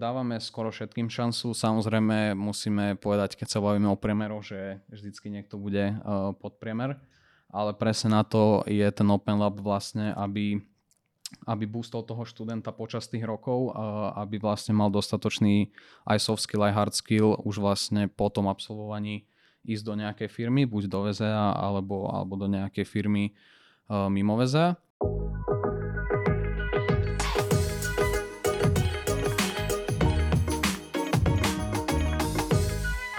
dávame skoro všetkým šancu. Samozrejme musíme povedať, keď sa bavíme o priemeroch, že vždycky niekto bude uh, pod priemer. Ale presne na to je ten Open Lab vlastne, aby, aby boostol toho študenta počas tých rokov, uh, aby vlastne mal dostatočný aj soft skill, aj hard skill už vlastne po tom absolvovaní ísť do nejakej firmy, buď do VZA alebo, alebo do nejakej firmy uh, mimo VZA.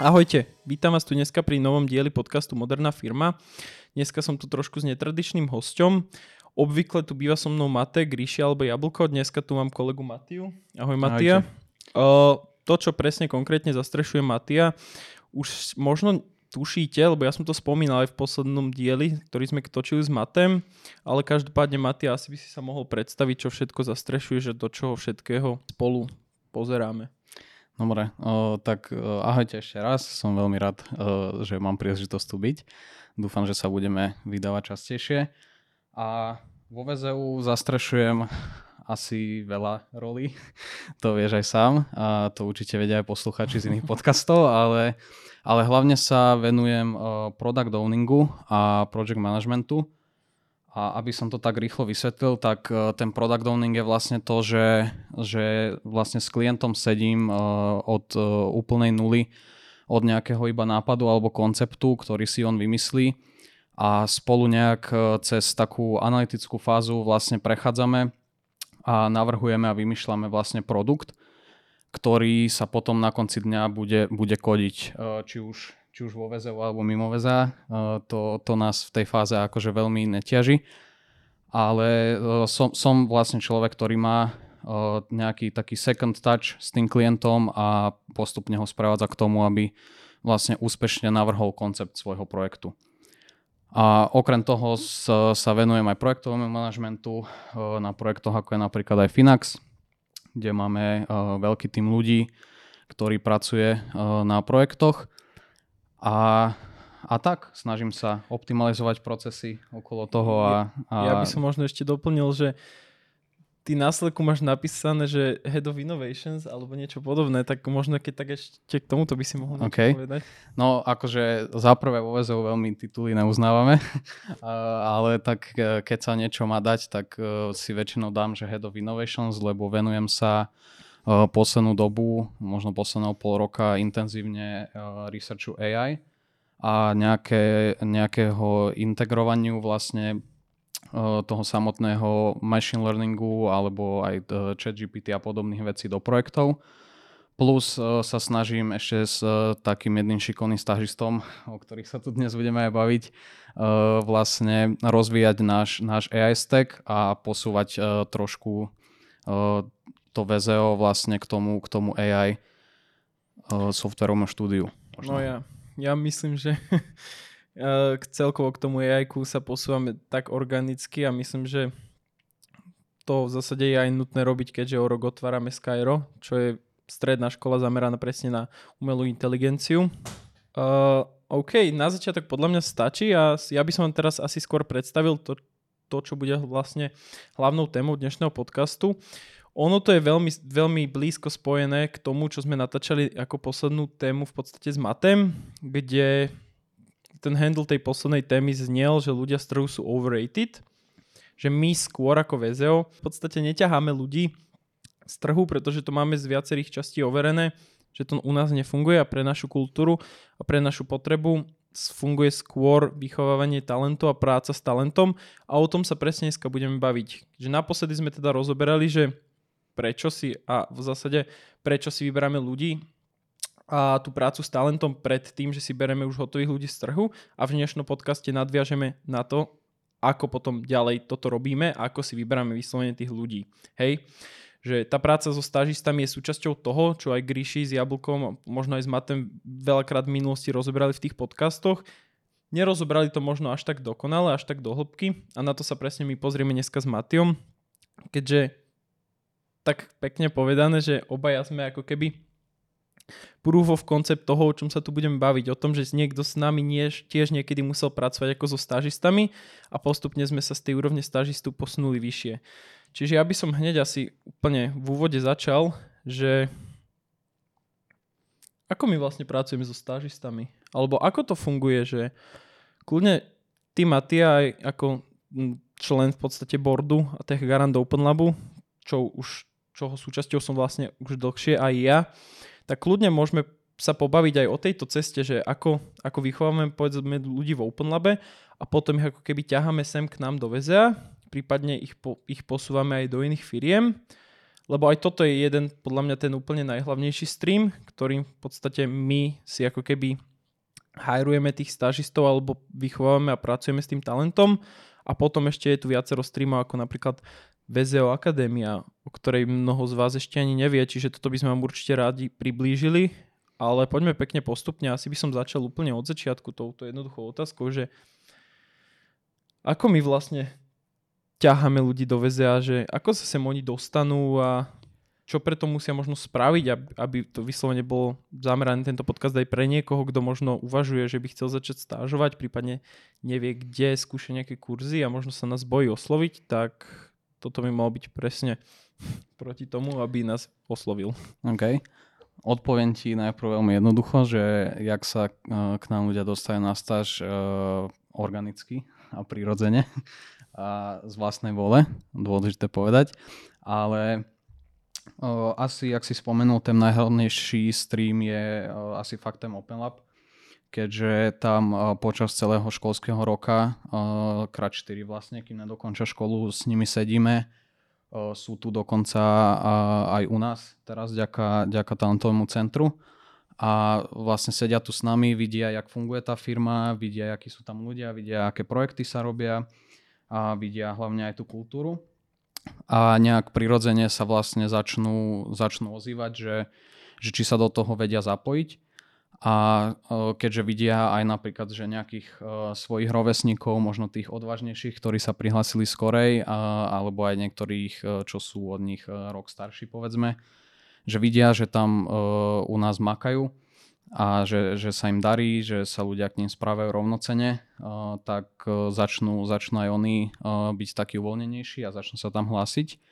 Ahojte, vítam vás tu dneska pri novom dieli podcastu Moderná firma. Dneska som tu trošku s netradičným hosťom. Obvykle tu býva so mnou Mate, Gríši alebo Jablko. Dneska tu mám kolegu Matiu. Ahoj Matia. Uh, to, čo presne konkrétne zastrešuje Matia, už možno tušíte, lebo ja som to spomínal aj v poslednom dieli, ktorý sme točili s Matem, ale každopádne Matia asi by si sa mohol predstaviť, čo všetko zastrešuje, že do čoho všetkého spolu pozeráme. Dobre, o, tak o, ahojte ešte raz. Som veľmi rád, o, že mám príležitosť tu byť. Dúfam, že sa budeme vydávať častejšie. A vo VZU zastrešujem asi veľa rolí. To vieš aj sám. A to určite vedia aj posluchači z iných podcastov, ale, ale hlavne sa venujem product owningu a project managementu a aby som to tak rýchlo vysvetlil, tak e, ten product owning je vlastne to, že, že vlastne s klientom sedím e, od e, úplnej nuly, od nejakého iba nápadu alebo konceptu, ktorý si on vymyslí a spolu nejak cez takú analytickú fázu vlastne prechádzame a navrhujeme a vymýšľame vlastne produkt, ktorý sa potom na konci dňa bude, bude kodiť. Či už či už vo VZO alebo mimo VZA. To, to nás v tej fáze akože veľmi neťaží. Ale som, som vlastne človek, ktorý má nejaký taký second touch s tým klientom a postupne ho sprevádza k tomu, aby vlastne úspešne navrhol koncept svojho projektu. A okrem toho sa venujem aj projektovému manažmentu na projektoch ako je napríklad aj Finax, kde máme veľký tým ľudí, ktorý pracuje na projektoch a, a tak, snažím sa optimalizovať procesy okolo toho. A, a... Ja by som možno ešte doplnil, že ty na Slacku máš napísané, že Head of Innovations alebo niečo podobné, tak možno keď tak ešte k tomuto by si mohol niečo okay. povedať. No akože za prvé vo VZO veľmi tituly neuznávame, ale tak e, keď sa niečo má dať, tak e, si väčšinou dám, že Head of Innovations, lebo venujem sa poslednú dobu, možno posledného pol roka intenzívne researchu AI a nejaké, nejakého integrovaniu vlastne toho samotného machine learningu alebo aj chat GPT a podobných vecí do projektov. Plus sa snažím ešte s takým jedným šikovným stažistom, o ktorých sa tu dnes budeme aj baviť, vlastne rozvíjať náš, náš AI stack a posúvať trošku to VZO vlastne k tomu, k tomu AI uh, softverovému štúdiu. Možno. No ja, ja myslím, že k celkovo k tomu AI sa posúvame tak organicky a myslím, že to v zásade je aj nutné robiť, keďže o rok otvárame Skyro, čo je stredná škola zameraná presne na umelú inteligenciu. Uh, OK, na začiatok podľa mňa stačí a ja by som vám teraz asi skôr predstavil to, to, čo bude vlastne hlavnou témou dnešného podcastu. Ono to je veľmi, veľmi blízko spojené k tomu, čo sme natáčali ako poslednú tému v podstate s Matem, kde ten handle tej poslednej témy znel, že ľudia z trhu sú overrated, že my skôr ako VZO v podstate neťaháme ľudí z trhu, pretože to máme z viacerých častí overené, že to u nás nefunguje a pre našu kultúru a pre našu potrebu funguje skôr vychovávanie talentu a práca s talentom a o tom sa presne dneska budeme baviť. Že naposledy sme teda rozoberali, že prečo si a v zásade prečo si vyberáme ľudí a tú prácu s talentom pred tým, že si bereme už hotových ľudí z trhu a v dnešnom podcaste nadviažeme na to, ako potom ďalej toto robíme a ako si vyberáme vyslovene tých ľudí. Hej, že tá práca so stážistami je súčasťou toho, čo aj Gríši s Jablkom, možno aj s Matem veľakrát v minulosti rozoberali v tých podcastoch. Nerozobrali to možno až tak dokonale, až tak do hĺbky a na to sa presne my pozrieme dneska s Matiom, keďže tak pekne povedané, že obaja sme ako keby proof of concept toho, o čom sa tu budeme baviť, o tom, že niekto s nami nie, tiež niekedy musel pracovať ako so stážistami a postupne sme sa z tej úrovne stážistu posunuli vyššie. Čiže ja by som hneď asi úplne v úvode začal, že ako my vlastne pracujeme so stážistami? Alebo ako to funguje, že kľudne ty Matia aj ako člen v podstate boardu a Tech Garant Open Labu, čo už, čoho súčasťou som vlastne už dlhšie aj ja, tak kľudne môžeme sa pobaviť aj o tejto ceste, že ako, ako vychovávame povedzme ľudí v Open Labe a potom ich ako keby ťaháme sem k nám do VZA, prípadne ich, po, ich posúvame aj do iných firiem, lebo aj toto je jeden, podľa mňa ten úplne najhlavnejší stream, ktorým v podstate my si ako keby hajrujeme tých stážistov alebo vychovávame a pracujeme s tým talentom. A potom ešte je tu viacero streamov ako napríklad VZO Akadémia, ktorej mnoho z vás ešte ani nevie, čiže toto by sme vám určite rádi priblížili, ale poďme pekne postupne. Asi by som začal úplne od začiatku touto jednoduchou otázkou, že ako my vlastne ťaháme ľudí do VZA, že ako sa sem oni dostanú a čo preto musia možno spraviť, aby, to vyslovene bolo zamerané tento podcast aj pre niekoho, kto možno uvažuje, že by chcel začať stážovať, prípadne nevie, kde skúša nejaké kurzy a možno sa nás bojí osloviť, tak toto by malo byť presne proti tomu, aby nás oslovil. OK. Odpoviem ti najprv veľmi jednoducho, že jak sa e, k nám ľudia dostajú na stáž uh, organicky a prirodzene a z vlastnej vole, dôležité povedať, ale uh, asi, ak si spomenul, ten najhlavnejší stream je asi faktem Open Lab, keďže tam počas celého školského roka, krát 4 vlastne, kým nedokončia školu, s nimi sedíme, sú tu dokonca aj u nás teraz ďaká, ďaká talentovému centru. A vlastne sedia tu s nami, vidia, jak funguje tá firma, vidia, akí sú tam ľudia, vidia, aké projekty sa robia a vidia hlavne aj tú kultúru. A nejak prirodzene sa vlastne začnú, začnú ozývať, že, že či sa do toho vedia zapojiť a e, keďže vidia aj napríklad, že nejakých e, svojich rovesníkov, možno tých odvážnejších, ktorí sa prihlásili skorej, alebo aj niektorých, e, čo sú od nich rok starší, povedzme, že vidia, že tam u nás makajú a že, že sa im darí, že sa ľudia k ním správajú rovnocene, tak začnú, začnú aj oni byť takí uvoľnenejší a začnú sa tam hlásiť.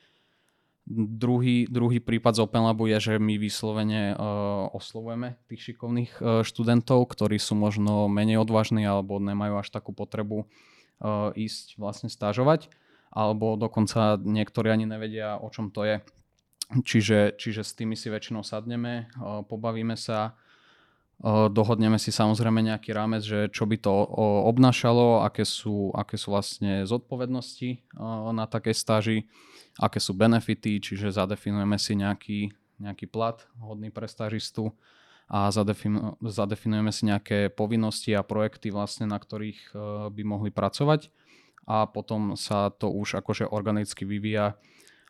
Druhý, druhý prípad z Open Labu je, že my vyslovene uh, oslovujeme tých šikovných uh, študentov, ktorí sú možno menej odvážni alebo nemajú až takú potrebu uh, ísť vlastne stážovať, alebo dokonca niektorí ani nevedia, o čom to je. Čiže, čiže s tými si väčšinou sadneme, uh, pobavíme sa, dohodneme si samozrejme nejaký rámec, že čo by to obnášalo, aké sú, aké sú vlastne zodpovednosti uh, na takej stáži aké sú benefity, čiže zadefinujeme si nejaký, nejaký plat hodný pre stažistu a zadefinu, zadefinujeme si nejaké povinnosti a projekty vlastne, na ktorých uh, by mohli pracovať. A potom sa to už akože organicky vyvíja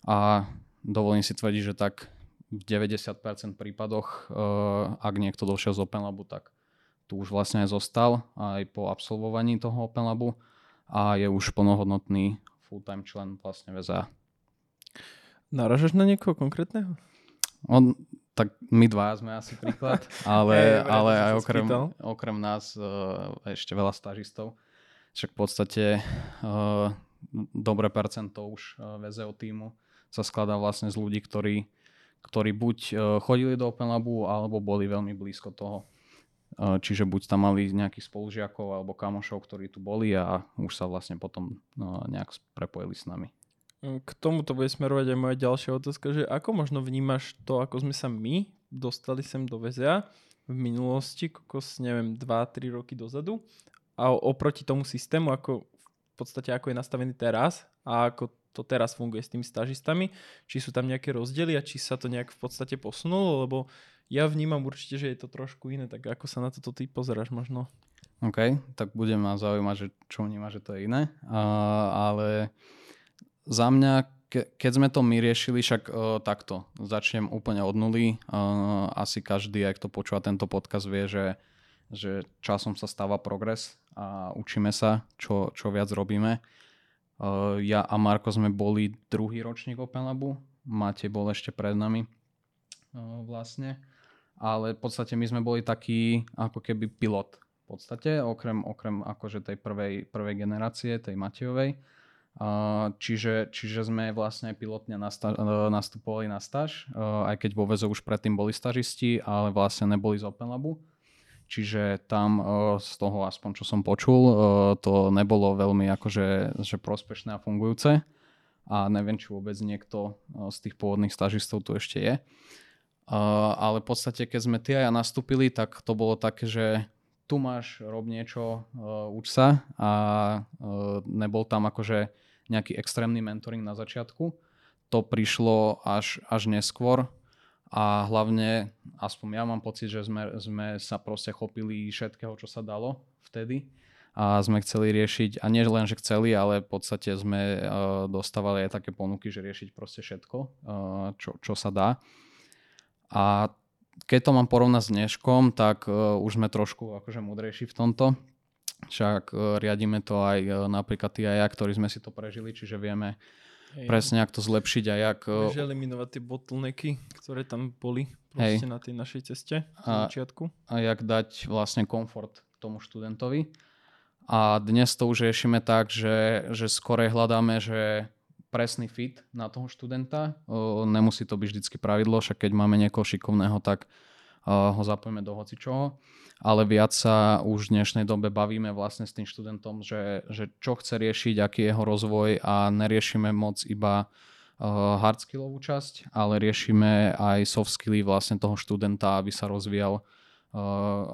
a dovolím si tvrdiť, že tak v 90% prípadoch, uh, ak niekto došiel z Open Labu, tak tu už vlastne aj zostal aj po absolvovaní toho Open Labu a je už plnohodnotný full-time člen vlastne VZA. Naražaš na niekoho konkrétneho? On, tak my dva sme asi príklad, ale, hey, ale aj okrem, okrem nás uh, ešte veľa stážistov. Však v podstate uh, dobré percento už VZO týmu sa skladá vlastne z ľudí, ktorí, ktorí buď uh, chodili do Open Labu, alebo boli veľmi blízko toho. Uh, čiže buď tam mali nejakých spolužiakov alebo kamošov, ktorí tu boli a už sa vlastne potom uh, nejak prepojili s nami. K tomuto bude smerovať aj moja ďalšia otázka, že ako možno vnímaš to, ako sme sa my dostali sem do VZA v minulosti, kokos, neviem, 2-3 roky dozadu a oproti tomu systému, ako v podstate ako je nastavený teraz a ako to teraz funguje s tými stažistami, či sú tam nejaké rozdiely a či sa to nejak v podstate posunulo, lebo ja vnímam určite, že je to trošku iné, tak ako sa na toto ty pozeráš možno? OK, tak budem ma zaujímať, že čo vníma, že to je iné, uh, ale za mňa, ke, keď sme to my riešili, však uh, takto, začnem úplne od nuly. Uh, asi každý, ak to počúva tento podcast, vie, že, že časom sa stáva progres a učíme sa, čo, čo viac robíme. Uh, ja a Marko sme boli druhý ročník Open Labu, Matej bol ešte pred nami uh, vlastne. Ale v podstate my sme boli taký ako keby pilot v podstate, okrem, okrem akože tej prvej, prvej generácie, tej Matejovej čiže, čiže sme vlastne pilotne nasta- nastupovali na stáž, aj keď vo VEZO už predtým boli stažisti, ale vlastne neboli z Open Labu. Čiže tam z toho, aspoň čo som počul, to nebolo veľmi akože že prospešné a fungujúce. A neviem, či vôbec niekto z tých pôvodných stažistov tu ešte je. Ale v podstate, keď sme ty a ja nastúpili, tak to bolo také, že tu máš, rob niečo, uč sa a nebol tam akože nejaký extrémny mentoring na začiatku. To prišlo až, až neskôr a hlavne, aspoň ja mám pocit, že sme, sme sa proste chopili všetkého, čo sa dalo vtedy a sme chceli riešiť, a nie len, že chceli, ale v podstate sme uh, dostávali aj také ponuky, že riešiť proste všetko, uh, čo, čo sa dá. A keď to mám porovnať s dneškom, tak uh, už sme trošku akože mudrejší v tomto. Však uh, riadíme to aj uh, napríklad ty a ja, ktorí sme si to prežili, čiže vieme Hej. presne, ako to zlepšiť a jak... Uh, eliminovať tie bottlenecky, ktoré tam boli proste Hej. na tej našej ceste a, začiatku. A jak dať vlastne komfort tomu študentovi. A dnes to už riešime tak, že, že skorej hľadáme, že presný fit na toho študenta. Nemusí to byť vždy pravidlo, však keď máme niekoho šikovného, tak ho zapojíme do hocičoho. Ale viac sa už v dnešnej dobe bavíme vlastne s tým študentom, že, že čo chce riešiť, aký je jeho rozvoj a neriešime moc iba hard skillovú časť, ale riešime aj soft skilly vlastne toho študenta, aby sa rozvíjal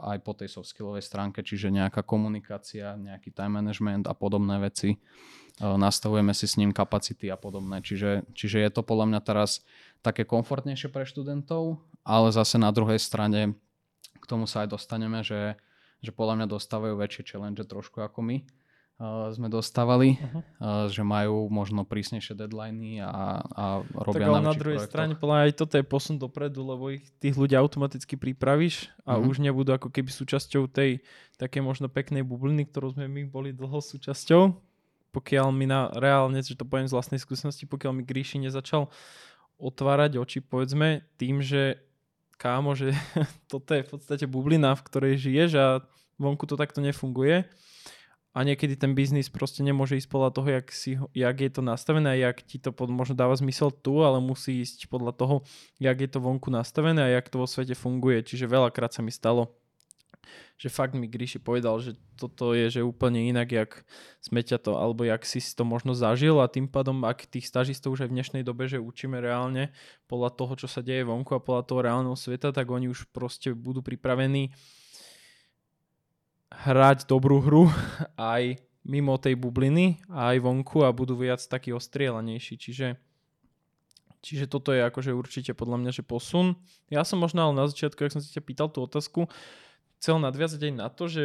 aj po tej soft skillovej stránke, čiže nejaká komunikácia, nejaký time management a podobné veci nastavujeme si s ním kapacity a podobné. Čiže, čiže je to podľa mňa teraz také komfortnejšie pre študentov, ale zase na druhej strane tomu sa aj dostaneme, že, že podľa mňa dostávajú väčšie challenge trošku ako my uh, sme dostávali, uh-huh. uh, že majú možno prísnejšie deadliny a, a robia tak ale na druhej projektoch. strane podľa aj toto je posun dopredu, lebo ich tých ľudí automaticky pripravíš a uh-huh. už nebudú ako keby súčasťou tej také možno peknej bubliny, ktorú sme my boli dlho súčasťou, pokiaľ mi na reálne, že to poviem z vlastnej skúsenosti, pokiaľ mi Gríši nezačal otvárať oči, povedzme, tým, že kámo, že toto je v podstate bublina, v ktorej žiješ a vonku to takto nefunguje a niekedy ten biznis proste nemôže ísť podľa toho, jak, si, jak je to nastavené a jak ti to pod, možno dáva zmysel tu, ale musí ísť podľa toho, jak je to vonku nastavené a jak to vo svete funguje. Čiže veľakrát sa mi stalo, že fakt mi Gríši povedal, že toto je že úplne inak, jak sme ťa to, alebo jak si to možno zažil a tým pádom, ak tých stažistov už aj v dnešnej dobe, že učíme reálne podľa toho, čo sa deje vonku a podľa toho reálneho sveta, tak oni už proste budú pripravení hrať dobrú hru aj mimo tej bubliny aj vonku a budú viac takí ostrielanejší. Čiže Čiže toto je akože určite podľa mňa, že posun. Ja som možno ale na začiatku, ak som si ťa pýtal tú otázku, chcel nadviazať aj na to, že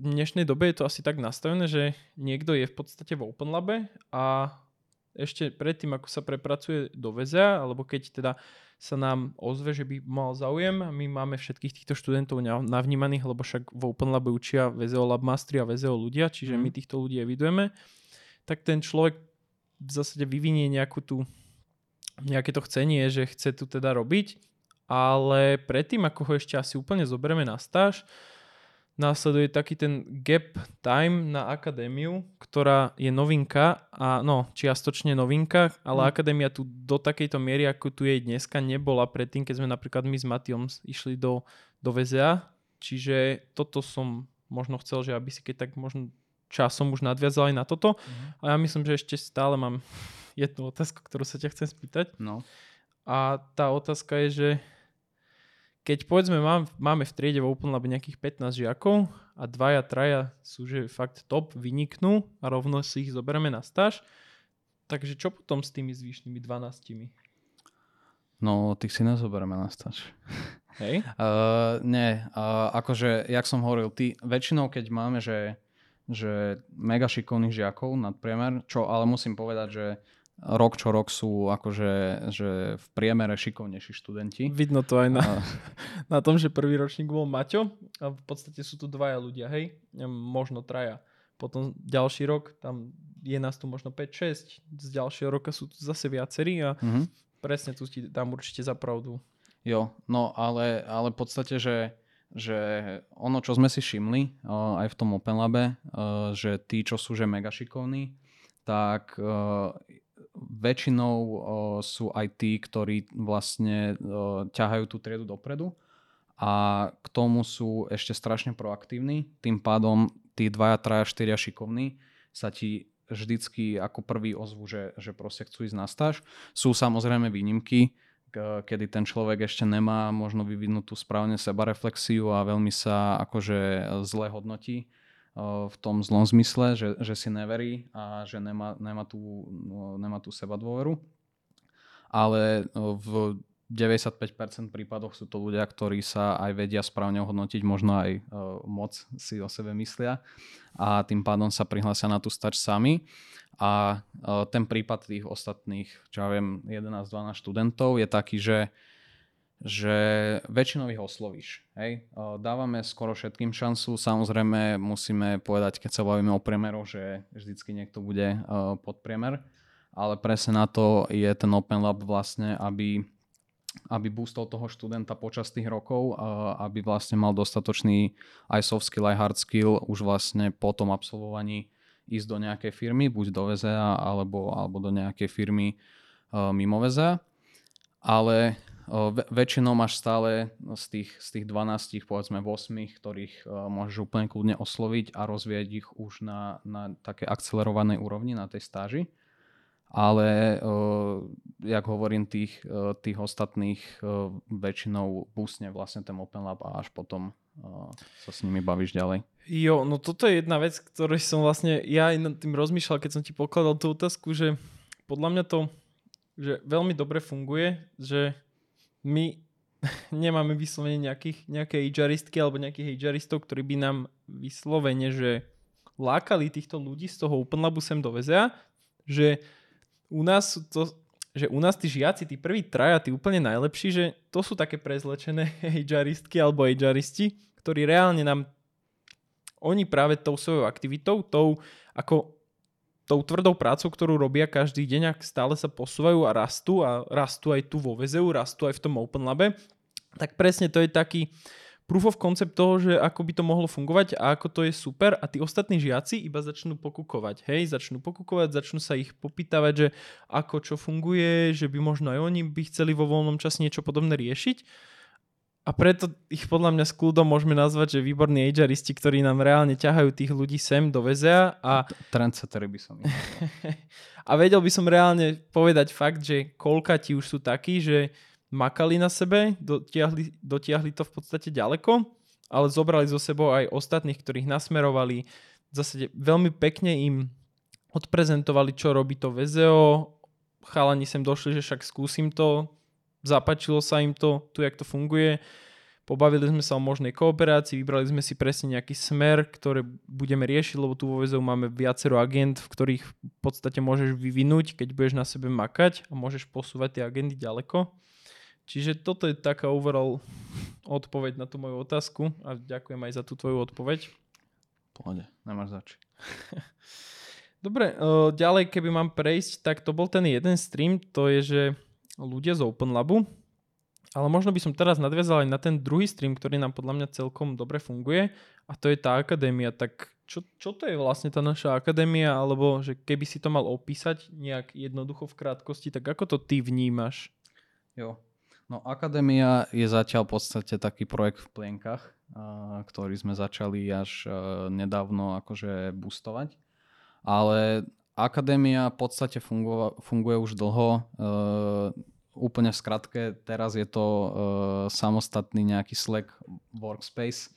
v dnešnej dobe je to asi tak nastavené, že niekto je v podstate v Open Labe a ešte predtým, ako sa prepracuje do väzia, alebo keď teda sa nám ozve, že by mal záujem, my máme všetkých týchto študentov navnímaných, lebo však v Open Labe učia VZO Lab Mastery a VZO ľudia, čiže my týchto ľudí evidujeme, tak ten človek v zásade vyvinie nejakú tú nejaké to chcenie, že chce tu teda robiť ale predtým, ako ho ešte asi úplne zoberieme na stáž, následuje taký ten gap time na akadémiu, ktorá je novinka a no, čiastočne novinka, ale mm. akadémia tu do takejto miery, ako tu je dneska, nebola predtým, keď sme napríklad my s Matiom išli do, do VZA, čiže toto som možno chcel, že aby si keď tak možno časom už nadviazal aj na toto. Mm. A ja myslím, že ešte stále mám jednu otázku, ktorú sa ťa chcem spýtať. No. A tá otázka je, že keď povedzme mám, máme v triede v Open Lab nejakých 15 žiakov a dvaja, traja sú že fakt top, vyniknú a rovno si ich zoberieme na stáž, takže čo potom s tými zvyšnými 12? No, tých si nezoberieme na stáž. Hej? Uh, nie, uh, akože, jak som hovoril, ty, väčšinou keď máme, že, že mega šikovných žiakov nad priemer, čo ale musím povedať, že rok čo rok sú akože že v priemere šikovnejší študenti. Vidno to aj na, a... na tom, že prvý ročník bol Maťo a v podstate sú tu dvaja ľudia, hej, možno traja. Potom ďalší rok, tam je nás tu možno 5-6, z ďalšieho roka sú tu zase viacerí a mm-hmm. presne tu ti dám určite za pravdu. Jo, no ale, ale v podstate, že, že ono, čo sme si všimli aj v tom Open Labe, že tí, čo sú že mega šikovní, tak väčšinou sú aj tí, ktorí vlastne ťahajú tú triedu dopredu a k tomu sú ešte strašne proaktívni. Tým pádom tí dvaja, traja, štyria šikovní sa ti vždycky ako prvý ozvu, že, že proste chcú ísť na stáž. Sú samozrejme výnimky, kedy ten človek ešte nemá možno vyvinutú správne sebareflexiu a veľmi sa akože zle hodnotí v tom zlom zmysle, že, že si neverí a že nemá, nemá, tú, nemá tú seba dôveru. Ale v 95% prípadoch sú to ľudia, ktorí sa aj vedia správne hodnotiť, možno aj moc si o sebe myslia a tým pádom sa prihlásia na tú stač sami. A ten prípad tých ostatných, čo ja viem, 11-12 študentov je taký, že že väčšinou ich oslovíš. Hej? Dávame skoro všetkým šancu. Samozrejme musíme povedať, keď sa bavíme o priemeroch, že vždycky niekto bude pod priemer. Ale presne na to je ten Open Lab vlastne, aby aby boostol toho študenta počas tých rokov, aby vlastne mal dostatočný aj soft skill, aj hard skill už vlastne po tom absolvovaní ísť do nejakej firmy, buď do VZA alebo, alebo do nejakej firmy mimo VZA. Ale väčšinou máš stále z tých, z tých 12, povedzme 8, ktorých môžeš úplne kľudne osloviť a rozvíjať ich už na, na také akcelerovanej úrovni na tej stáži ale uh, jak hovorím, tých, uh, tých ostatných uh, väčšinou búsne vlastne ten Open Lab a až potom uh, sa s nimi bavíš ďalej. Jo, no toto je jedna vec, ktorej som vlastne ja aj nad tým rozmýšľal, keď som ti pokladal tú otázku, že podľa mňa to že veľmi dobre funguje, že my nemáme vyslovene nejakých, nejaké HRistky alebo nejakých HRistov, ktorí by nám vyslovene, že lákali týchto ľudí z toho Open Labu sem do VZA, že u nás to, že u nás tí žiaci, tí prví traja, tí úplne najlepší, že to sú také prezlečené HRistky alebo HRisti, ktorí reálne nám oni práve tou svojou aktivitou, tou ako tou tvrdou prácou, ktorú robia každý deň, ak stále sa posúvajú a rastú a rastú aj tu vo VZU, rastú aj v tom Open Labe, tak presne to je taký, proof of concept toho, že ako by to mohlo fungovať a ako to je super a tí ostatní žiaci iba začnú pokukovať, hej, začnú pokukovať, začnú sa ich popýtavať, že ako čo funguje, že by možno aj oni by chceli vo voľnom čase niečo podobné riešiť. A preto ich podľa mňa s kľudom môžeme nazvať, že výborní HRisti, ktorí nám reálne ťahajú tých ľudí sem do VZA a... Trendsettery by som A vedel by som reálne povedať fakt, že koľka ti už sú takí, že makali na sebe, dotiahli, dotiahli to v podstate ďaleko, ale zobrali zo sebou aj ostatných, ktorých nasmerovali. Zásade veľmi pekne im odprezentovali, čo robí to VZO, chalani sem došli, že však skúsim to, zapačilo sa im to, tu jak to funguje, pobavili sme sa o možnej kooperácii, vybrali sme si presne nejaký smer, ktorý budeme riešiť, lebo tu vo VZO máme viacero agent, v ktorých v podstate môžeš vyvinúť, keď budeš na sebe makať a môžeš posúvať tie agendy ďaleko. Čiže toto je taká overall odpoveď na tú moju otázku a ďakujem aj za tú tvoju odpoveď. Pohode, nemáš zač. Dobre, ďalej keby mám prejsť, tak to bol ten jeden stream, to je, že ľudia z Open Labu, ale možno by som teraz nadviazal aj na ten druhý stream, ktorý nám podľa mňa celkom dobre funguje a to je tá akadémia. Tak čo, čo to je vlastne tá naša akadémia, alebo že keby si to mal opísať nejak jednoducho v krátkosti, tak ako to ty vnímaš? Jo, No Akadémia je zatiaľ v podstate taký projekt v plienkach, ktorý sme začali až e, nedávno akože boostovať. Ale Akadémia v podstate funguje, funguje už dlho. E, úplne v skratke, teraz je to e, samostatný nejaký Slack workspace,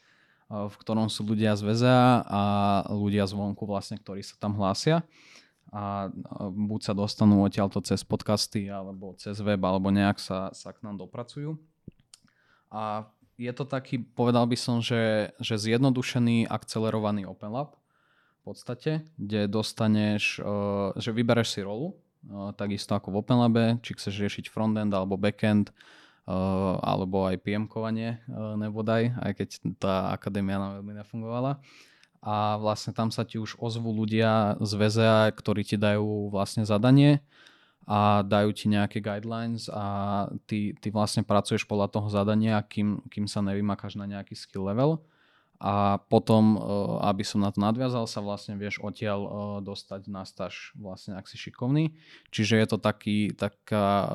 v ktorom sú ľudia z VZA a ľudia zvonku vlastne, ktorí sa tam hlásia a buď sa dostanú odtiaľto cez podcasty alebo cez web alebo nejak sa, sa k nám dopracujú. A je to taký, povedal by som, že, že zjednodušený, akcelerovaný Open Lab v podstate, kde dostaneš, že vybereš si rolu, takisto ako v Open Labe, či chceš riešiť frontend alebo backend, alebo aj PM-kovanie nebodaj, aj keď tá akadémia nám veľmi nefungovala. A vlastne tam sa ti už ozvú ľudia z VZA, ktorí ti dajú vlastne zadanie a dajú ti nejaké guidelines a ty, ty vlastne pracuješ podľa toho zadania, kým, kým sa nevymakáš na nejaký skill level a potom, aby som na to nadviazal, sa vlastne vieš odtiaľ dostať na staž vlastne, ak si šikovný. Čiže je to taký, taká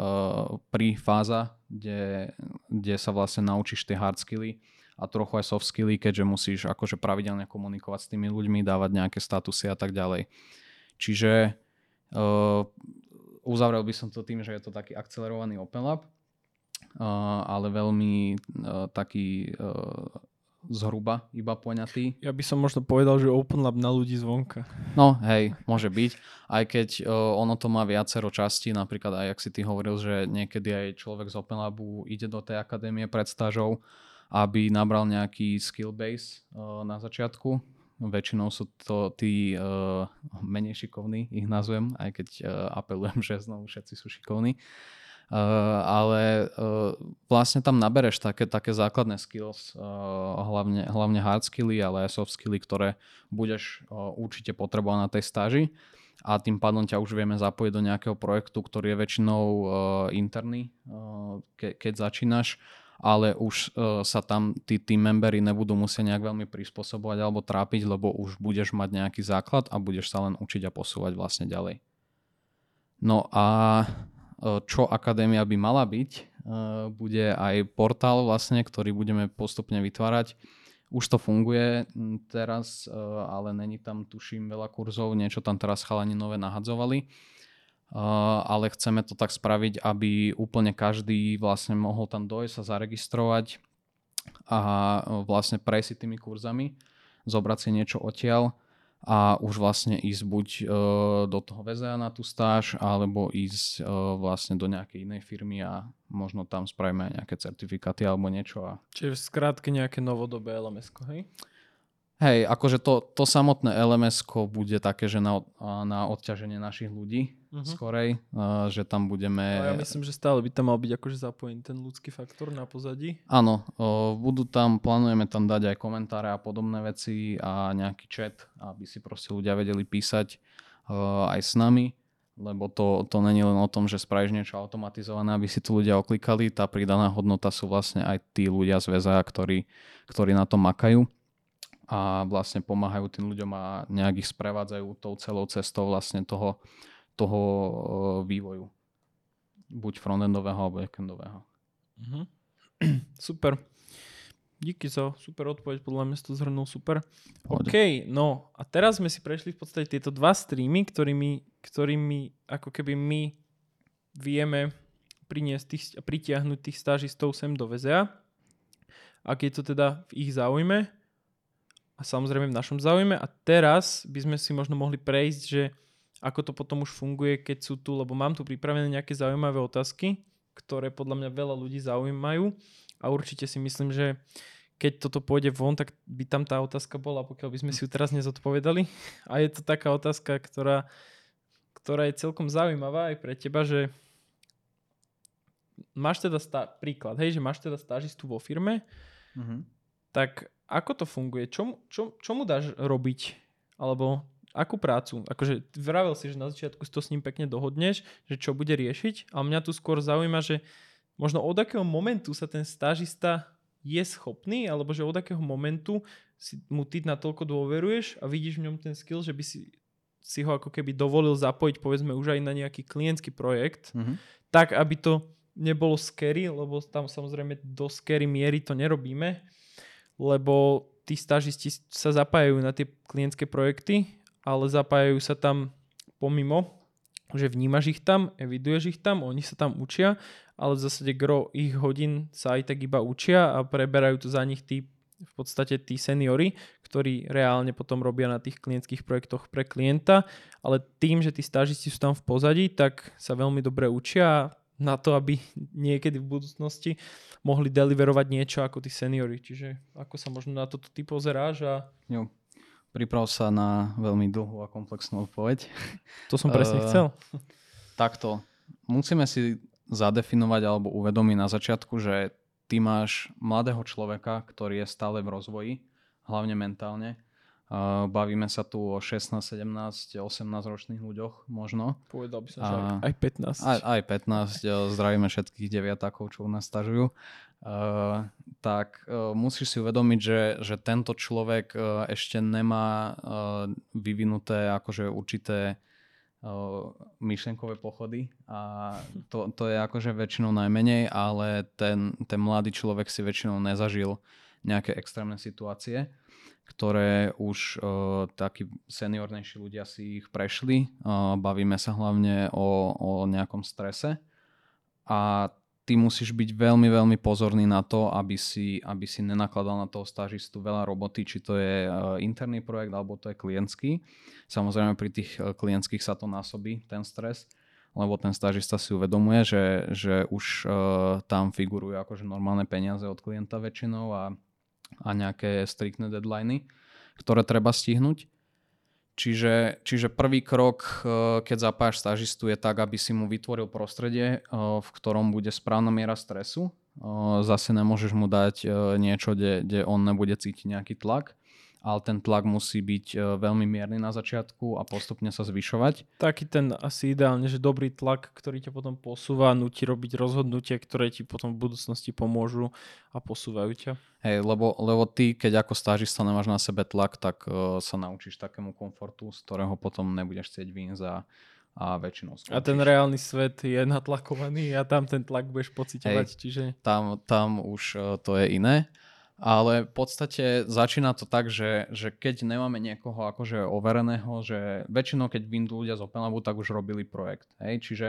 fáza, kde, kde sa vlastne naučíš tie hard skilly a trochu aj soft skilly, keďže musíš akože pravidelne komunikovať s tými ľuďmi, dávať nejaké statusy a tak ďalej. Čiže uzavrel by som to tým, že je to taký akcelerovaný Open Lab, ale veľmi taký zhruba iba poňatý. Ja by som možno povedal, že Open Lab na ľudí zvonka. No hej, môže byť. Aj keď uh, ono to má viacero častí, napríklad aj ak si ty hovoril, že niekedy aj človek z Open Labu ide do tej akadémie pred stážou, aby nabral nejaký skill base uh, na začiatku. Väčšinou sú to tí uh, menej šikovní, ich nazvem, aj keď uh, apelujem, že znovu všetci sú šikovní. Uh, ale uh, vlastne tam nabereš také, také základné skills, uh, hlavne, hlavne hard skilly, ale aj soft skilly, ktoré budeš určite potrebovať na tej stáži a tým pádom ťa už vieme zapojiť do nejakého projektu, ktorý je väčšinou interný, ke, keď začínaš, ale už uh, sa tam tí team membery nebudú musieť nejak veľmi prispôsobovať alebo trápiť, lebo už budeš mať nejaký základ a budeš sa len učiť a posúvať vlastne ďalej. No a Eh, čo akadémia by mala byť. Eh, bude aj portál vlastne, ktorý budeme postupne vytvárať. Už to funguje teraz, eh, ale není tam, tuším, veľa kurzov, niečo tam teraz chalani nové nahadzovali. Ale chceme to tak spraviť, aby úplne každý vlastne mohol tam dojsť sa zaregistrovať a vlastne prejsť tými kurzami, zobrať si niečo odtiaľ a už vlastne ísť buď uh, do toho VZA na tú stáž, alebo ísť uh, vlastne do nejakej inej firmy a možno tam spravíme aj nejaké certifikáty alebo niečo. A... Čiže v skrátke nejaké novodobé lms hej? Hej, akože to, to samotné lms bude také, že na, na odťaženie našich ľudí uh-huh. skorej, uh, že tam budeme... No ja myslím, že stále by tam mal byť akože zapojený ten ľudský faktor na pozadí. Áno, uh, budú tam, plánujeme tam dať aj komentáre a podobné veci a nejaký chat, aby si proste ľudia vedeli písať uh, aj s nami lebo to, to není len o tom, že spravíš niečo automatizované, aby si tu ľudia oklikali, tá pridaná hodnota sú vlastne aj tí ľudia z VZA, ktorí, ktorí na to makajú a vlastne pomáhajú tým ľuďom a nejak ich sprevádzajú tou celou cestou vlastne toho, toho vývoju. Buď frontendového alebo backendového. Mm-hmm. Super. Díky za super odpoveď, podľa mňa to zhrnul super. OK, no a teraz sme si prešli v podstate tieto dva streamy, ktorými, ktorými ako keby my vieme priniesť tých, pritiahnuť tých stážistov sem do VZA. Ak je to teda v ich záujme, a samozrejme v našom záujme. A teraz by sme si možno mohli prejsť, že ako to potom už funguje, keď sú tu, lebo mám tu pripravené nejaké zaujímavé otázky, ktoré podľa mňa veľa ľudí zaujímajú a určite si myslím, že keď toto pôjde von, tak by tam tá otázka bola, pokiaľ by sme si ju teraz nezodpovedali. A je to taká otázka, ktorá, ktorá je celkom zaujímavá aj pre teba, že máš teda stá- príklad, hej, že máš teda stážistu vo firme, mm-hmm. tak ako to funguje? Čo, čo, čo mu dáš robiť? Alebo akú prácu? Akože vravel si, že na začiatku si to s ním pekne dohodneš, že čo bude riešiť, ale mňa tu skôr zaujíma, že možno od akého momentu sa ten stážista je schopný, alebo že od akého momentu si mu ty natoľko dôveruješ a vidíš v ňom ten skill, že by si, si ho ako keby dovolil zapojiť povedzme už aj na nejaký klientský projekt, mm-hmm. tak aby to nebolo scary, lebo tam samozrejme do scary miery to nerobíme, lebo tí stažisti sa zapájajú na tie klientské projekty, ale zapájajú sa tam pomimo, že vnímaš ich tam, eviduješ ich tam, oni sa tam učia, ale v zásade gro ich hodín sa aj tak iba učia a preberajú to za nich tí v podstate tí seniory, ktorí reálne potom robia na tých klientských projektoch pre klienta, ale tým, že tí stážisti sú tam v pozadí, tak sa veľmi dobre učia na to, aby niekedy v budúcnosti mohli deliverovať niečo ako tí seniory. Čiže ako sa možno na toto ty pozeráš a... Jo. Priprav sa na veľmi dlhú a komplexnú odpoveď. To som presne uh, chcel. Takto. Musíme si zadefinovať alebo uvedomiť na začiatku, že ty máš mladého človeka, ktorý je stále v rozvoji, hlavne mentálne bavíme sa tu o 16, 17, 18 ročných ľuďoch možno. Povedal by som, že aj 15. Aj, aj 15, zdravíme všetkých deviatakov, čo u nás stažujú. Uh, tak uh, musíš si uvedomiť, že, že tento človek uh, ešte nemá uh, vyvinuté akože určité uh, myšlenkové pochody a to, to je akože väčšinou najmenej, ale ten, ten mladý človek si väčšinou nezažil nejaké extrémne situácie ktoré už uh, takí seniornejší ľudia si ich prešli. Uh, bavíme sa hlavne o, o nejakom strese a ty musíš byť veľmi, veľmi pozorný na to, aby si, aby si nenakladal na toho stážistu veľa roboty, či to je uh, interný projekt alebo to je klientský. Samozrejme pri tých uh, klientských sa to násobí, ten stres lebo ten stážista si uvedomuje, že, že už uh, tam figurujú akože normálne peniaze od klienta väčšinou a a nejaké striktné deadliny, ktoré treba stihnúť. Čiže, čiže prvý krok, eh, keď zapáš stážistu, je tak, aby si mu vytvoril prostredie, eh, v ktorom bude správna miera stresu. Eh, zase nemôžeš mu dať niečo, kde, kde on nebude cítiť nejaký tlak ale ten tlak musí byť e, veľmi mierny na začiatku a postupne sa zvyšovať. Taký ten asi ideálne, že dobrý tlak, ktorý ťa potom posúva, nutí robiť rozhodnutie, ktoré ti potom v budúcnosti pomôžu a posúvajú ťa. Hej, lebo, lebo ty, keď ako stážista nemáš na sebe tlak, tak uh, sa naučíš takému komfortu, z ktorého potom nebudeš chcieť výjsť a, a väčšinou skončíš. A ten reálny svet je natlakovaný a tam ten tlak budeš pocitovať, Hej, čiže... Tam, tam už uh, to je iné. Ale v podstate začína to tak, že, že keď nemáme niekoho akože overeného, že väčšinou keď vyjdú ľudia z Open tak už robili projekt. Hej? Čiže,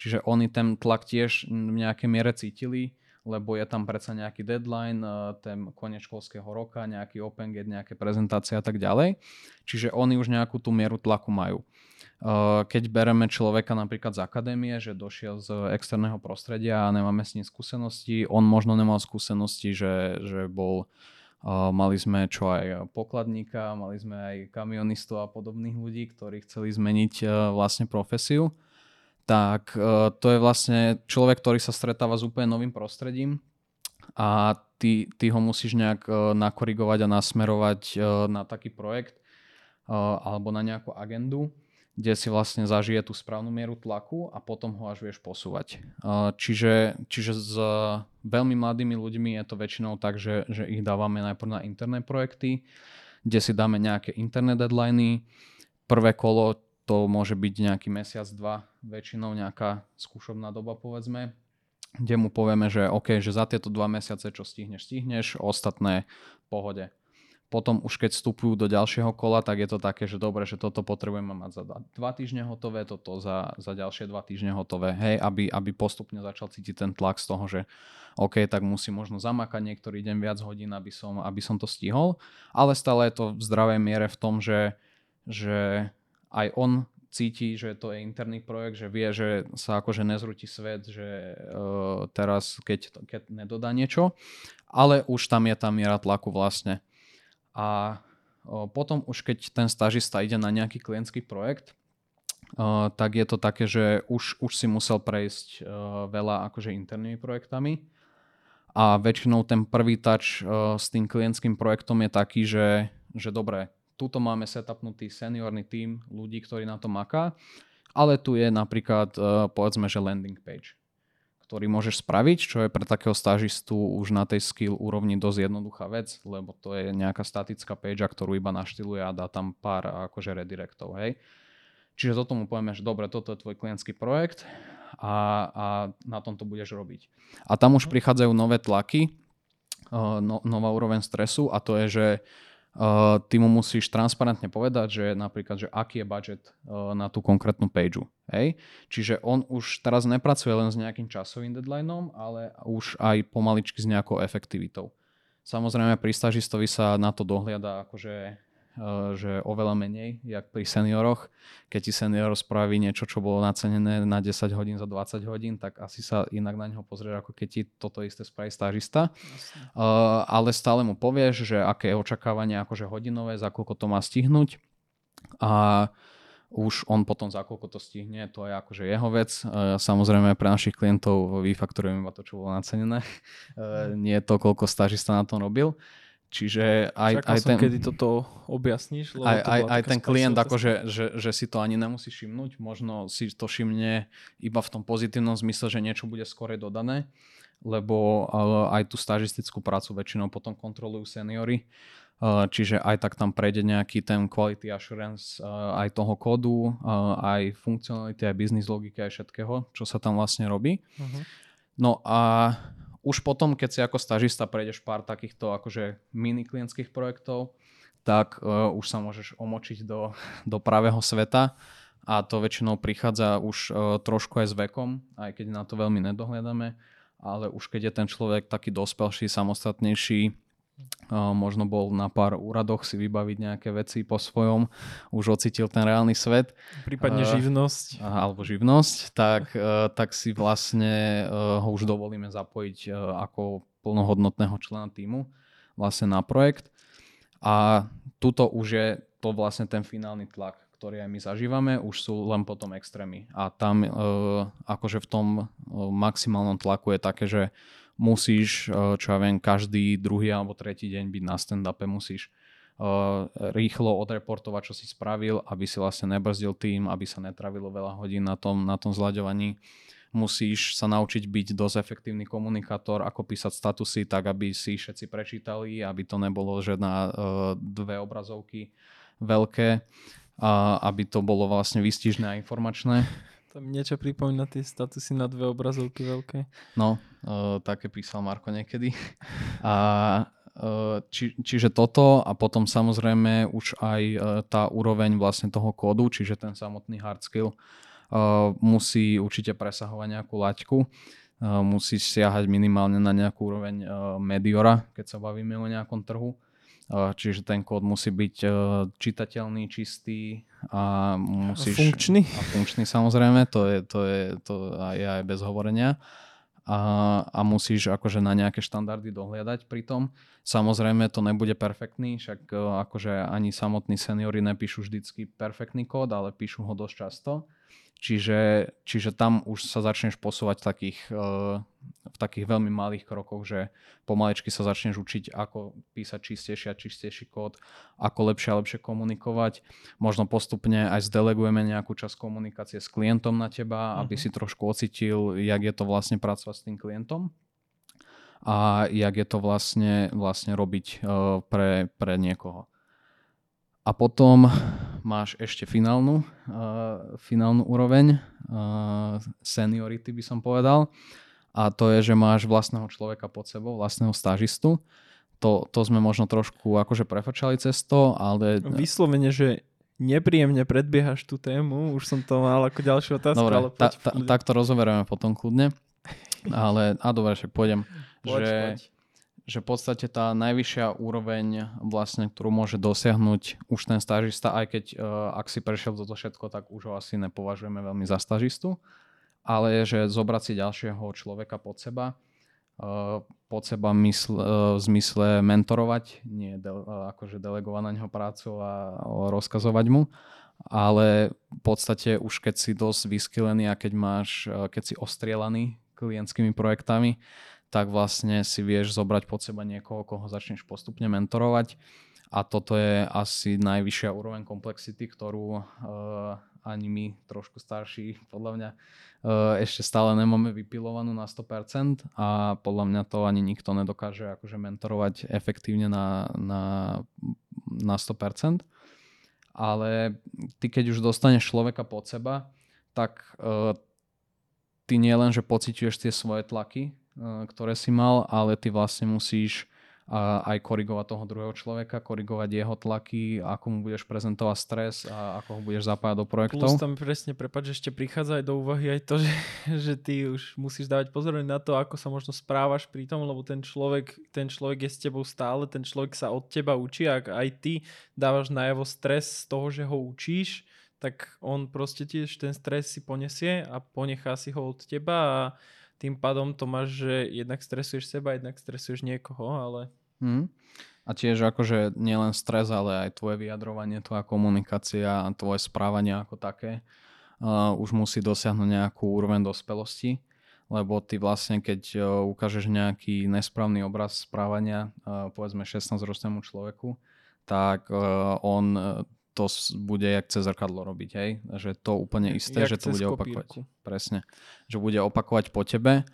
čiže oni ten tlak tiež v nejakej miere cítili, lebo je tam predsa nejaký deadline, eh, ten koniec školského roka, nejaký open gate, nejaké prezentácie a tak ďalej. Čiže oni už nejakú tú mieru tlaku majú. Eh, keď bereme človeka napríklad z akadémie, že došiel z externého prostredia a nemáme s ním skúsenosti, on možno nemal skúsenosti, že, že bol Uh, mali sme čo aj pokladníka, mali sme aj kamionistov a podobných ľudí, ktorí chceli zmeniť uh, vlastne profesiu. Tak to je vlastne človek, ktorý sa stretáva s úplne novým prostredím a ty, ty ho musíš nejak nakorigovať a nasmerovať na taký projekt alebo na nejakú agendu kde si vlastne zažije tú správnu mieru tlaku a potom ho až vieš posúvať. Čiže, čiže s veľmi mladými ľuďmi je to väčšinou tak, že, že ich dávame najprv na interné projekty, kde si dáme nejaké interné deadliny. Prvé kolo to môže byť nejaký mesiac, dva, väčšinou nejaká skúšobná doba povedzme, kde mu povieme, že OK, že za tieto dva mesiace čo stihneš, stihneš, ostatné pohode potom už keď vstupujú do ďalšieho kola, tak je to také, že dobre, že toto potrebujeme mať za dva týždne hotové, toto za, za ďalšie dva týždne hotové, hej, aby, aby postupne začal cítiť ten tlak z toho, že OK, tak musí možno zamakať niektorý deň viac hodín, aby som, aby som to stihol, ale stále je to v zdravej miere v tom, že, že aj on cíti, že to je interný projekt, že vie, že sa akože nezrúti svet, že uh, teraz keď, keď nedodá niečo, ale už tam je tá miera tlaku vlastne. A potom už keď ten stažista ide na nejaký klientský projekt, tak je to také, že už, už si musel prejsť veľa akože internými projektami. A väčšinou ten prvý touch s tým klientským projektom je taký, že, že dobre, tuto máme setupnutý seniorný tým ľudí, ktorí na to maká, ale tu je napríklad povedzme, že landing page ktorý môžeš spraviť, čo je pre takého stážistu už na tej skill úrovni dosť jednoduchá vec, lebo to je nejaká statická page, ktorú iba naštiluje a dá tam pár akože redirectov, hej. Čiže toto mu povieme, že dobre, toto je tvoj klientský projekt a, a na tom to budeš robiť. A tam už prichádzajú nové tlaky, no, nová úroveň stresu a to je, že Uh, ty mu musíš transparentne povedať, že napríklad, že aký je budget uh, na tú konkrétnu pageu. Hej? Čiže on už teraz nepracuje len s nejakým časovým deadlineom, ale už aj pomaličky s nejakou efektivitou. Samozrejme pri stažistovi sa na to dohliada akože že oveľa menej, jak pri senioroch. Keď ti senior spraví niečo, čo bolo nacenené na 10 hodín za 20 hodín, tak asi sa inak na neho pozrieš, ako keď ti toto isté spraví stážista. Uh, ale stále mu povieš, že aké je očakávanie akože hodinové, za koľko to má stihnúť. A už on potom za koľko to stihne, to je akože jeho vec. Uh, samozrejme pre našich klientov vyfakturujeme iba to, čo bolo nacenené. Uh, nie to, koľko stážista na tom robil. Čiže aj, aj ten... kedy toto objasníš. Lebo aj, to aj, aj ten klient, akože, že, že si to ani nemusí všimnúť, možno si to všimne iba v tom pozitívnom zmysle, že niečo bude skore dodané, lebo uh, aj tú stažistickú prácu väčšinou potom kontrolujú seniory, uh, čiže aj tak tam prejde nejaký ten quality assurance uh, aj toho kódu, aj funkcionality, aj business logiky, aj všetkého, čo sa tam vlastne robí. Uh-huh. No a už potom, keď si ako stažista prejdeš pár takýchto akože mini klientských projektov, tak uh, už sa môžeš omočiť do, do pravého sveta a to väčšinou prichádza už uh, trošku aj s vekom, aj keď na to veľmi nedohľadáme, ale už keď je ten človek taký dospelší, samostatnejší, možno bol na pár úradoch si vybaviť nejaké veci po svojom, už ocitil ten reálny svet. Prípadne živnosť. Alebo živnosť, tak, tak si vlastne ho už dovolíme zapojiť ako plnohodnotného člena týmu vlastne na projekt. A tuto už je to vlastne ten finálny tlak, ktorý aj my zažívame, už sú len potom extrémy. A tam akože v tom maximálnom tlaku je také, že musíš, eh, čo ja viem, každý druhý alebo tretí deň byť na stand-upe, musíš uh, rýchlo odreportovať, čo si spravil, aby si vlastne nebrzdil tým, aby sa netravilo veľa hodín na tom, na tom zľaďovaní. Musíš sa naučiť byť dosť efektívny komunikátor, ako písať statusy tak, aby si všetci prečítali, aby to nebolo že na uh, dve obrazovky veľké, a aby to bolo vlastne výstižné a informačné. To mi niečo pripomína tie statusy na dve obrazovky veľké. No, uh, také písal Marko niekedy. A uh, či, čiže toto a potom samozrejme už aj uh, tá úroveň vlastne toho kódu, čiže ten samotný hard skill uh, musí určite presahovať nejakú laťku. Uh, musí siahať minimálne na nejakú úroveň uh, mediora, keď sa bavíme o nejakom trhu. Čiže ten kód musí byť čitateľný, čistý a musíš... Funkčný. A funkčný samozrejme, to je, to je, to je aj bez hovorenia. A, a musíš akože na nejaké štandardy dohliadať pri tom. Samozrejme to nebude perfektný, však akože ani samotní seniory nepíšu vždycky perfektný kód, ale píšu ho dosť často. Čiže, čiže tam už sa začneš posúvať v takých, uh, v takých veľmi malých krokoch, že pomaličky sa začneš učiť, ako písať čistejší a čistejší kód, ako lepšie a lepšie komunikovať. Možno postupne aj zdelegujeme nejakú časť komunikácie s klientom na teba, mm-hmm. aby mhm. si trošku ocitil, jak je to vlastne pracovať s tým klientom a jak je to vlastne, vlastne robiť uh, pre, pre niekoho. A potom máš ešte finálnu, uh, finálnu úroveň, uh, seniority by som povedal. A to je, že máš vlastného človeka pod sebou, vlastného stážistu. To, to sme možno trošku akože prefočali cez to, ale... Vyslovene, že nepríjemne predbiehaš tú tému, už som to mal ako ďalšiu otázku, dobre, ale poď. Ta, ta, tak to rozoberieme potom kľudne. Ale, a dobre, však pôjdem. Poď, že, poď že v podstate tá najvyššia úroveň, vlastne, ktorú môže dosiahnuť už ten stážista, aj keď uh, ak si prešiel toto všetko, tak už ho asi nepovažujeme veľmi za stážistu, ale že zobrať si ďalšieho človeka pod seba, uh, pod seba mysl, uh, v zmysle mentorovať, nie de, akože delegovať na neho prácu a rozkazovať mu, ale v podstate už keď si dosť vyskylený a keď máš, keď si ostrielaný klientskými projektami, tak vlastne si vieš zobrať pod seba niekoho, koho začneš postupne mentorovať. A toto je asi najvyššia úroveň komplexity, ktorú uh, ani my, trošku starší, podľa mňa uh, ešte stále nemáme vypilovanú na 100% a podľa mňa to ani nikto nedokáže akože mentorovať efektívne na, na, na 100%. Ale ty keď už dostaneš človeka pod seba, tak uh, ty nie len, že pociťuješ tie svoje tlaky, ktoré si mal, ale ty vlastne musíš aj korigovať toho druhého človeka, korigovať jeho tlaky, ako mu budeš prezentovať stres a ako ho budeš zapájať do projektov. Plus tam presne, prepáč, ešte prichádza aj do úvahy aj to, že, že ty už musíš dávať pozor na to, ako sa možno správaš pri tom, lebo ten človek, ten človek je s tebou stále, ten človek sa od teba učí, ak aj ty dávaš najavo stres z toho, že ho učíš, tak on proste tiež ten stres si ponesie a ponechá si ho od teba a tým pádom to máš, že jednak stresuješ seba, jednak stresuješ niekoho, ale... Mm. A tiež akože nielen stres, ale aj tvoje vyjadrovanie, tvoja komunikácia a tvoje správanie ako také uh, už musí dosiahnuť nejakú úroveň dospelosti, lebo ty vlastne keď uh, ukážeš nejaký nesprávny obraz správania, uh, povedzme 16-ročnému človeku, tak uh, on to bude jak cez zrkadlo robiť, hej? Že to úplne isté, jak že to bude kopírku. opakovať. Presne. Že bude opakovať po tebe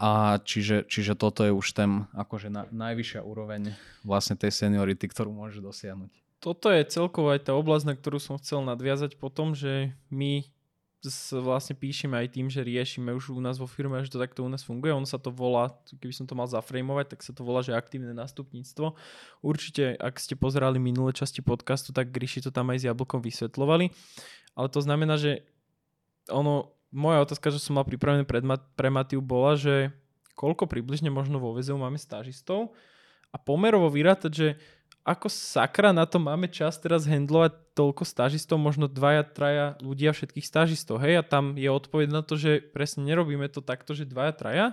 A čiže, čiže toto je už ten akože na, najvyššia úroveň vlastne tej seniority, ktorú môžeš dosiahnuť. Toto je celkovo aj tá oblasť, na ktorú som chcel nadviazať potom, že my vlastne píšeme aj tým, že riešime už u nás vo firme, že to takto u nás funguje. On sa to volá, keby som to mal zaframovať, tak sa to volá, že aktívne nástupníctvo. Určite, ak ste pozerali minulé časti podcastu, tak Gryši to tam aj s Jablkom vysvetlovali. Ale to znamená, že ono moja otázka, že som mal pripravené pred, pre Matiu bola, že koľko približne možno vo VZU máme stážistov a pomerovo vyrátať, že ako sakra na to máme čas teraz handlovať toľko stážistov, možno dvaja, traja ľudia všetkých stážistov, hej, a tam je odpoveď na to, že presne nerobíme to takto, že dvaja, traja,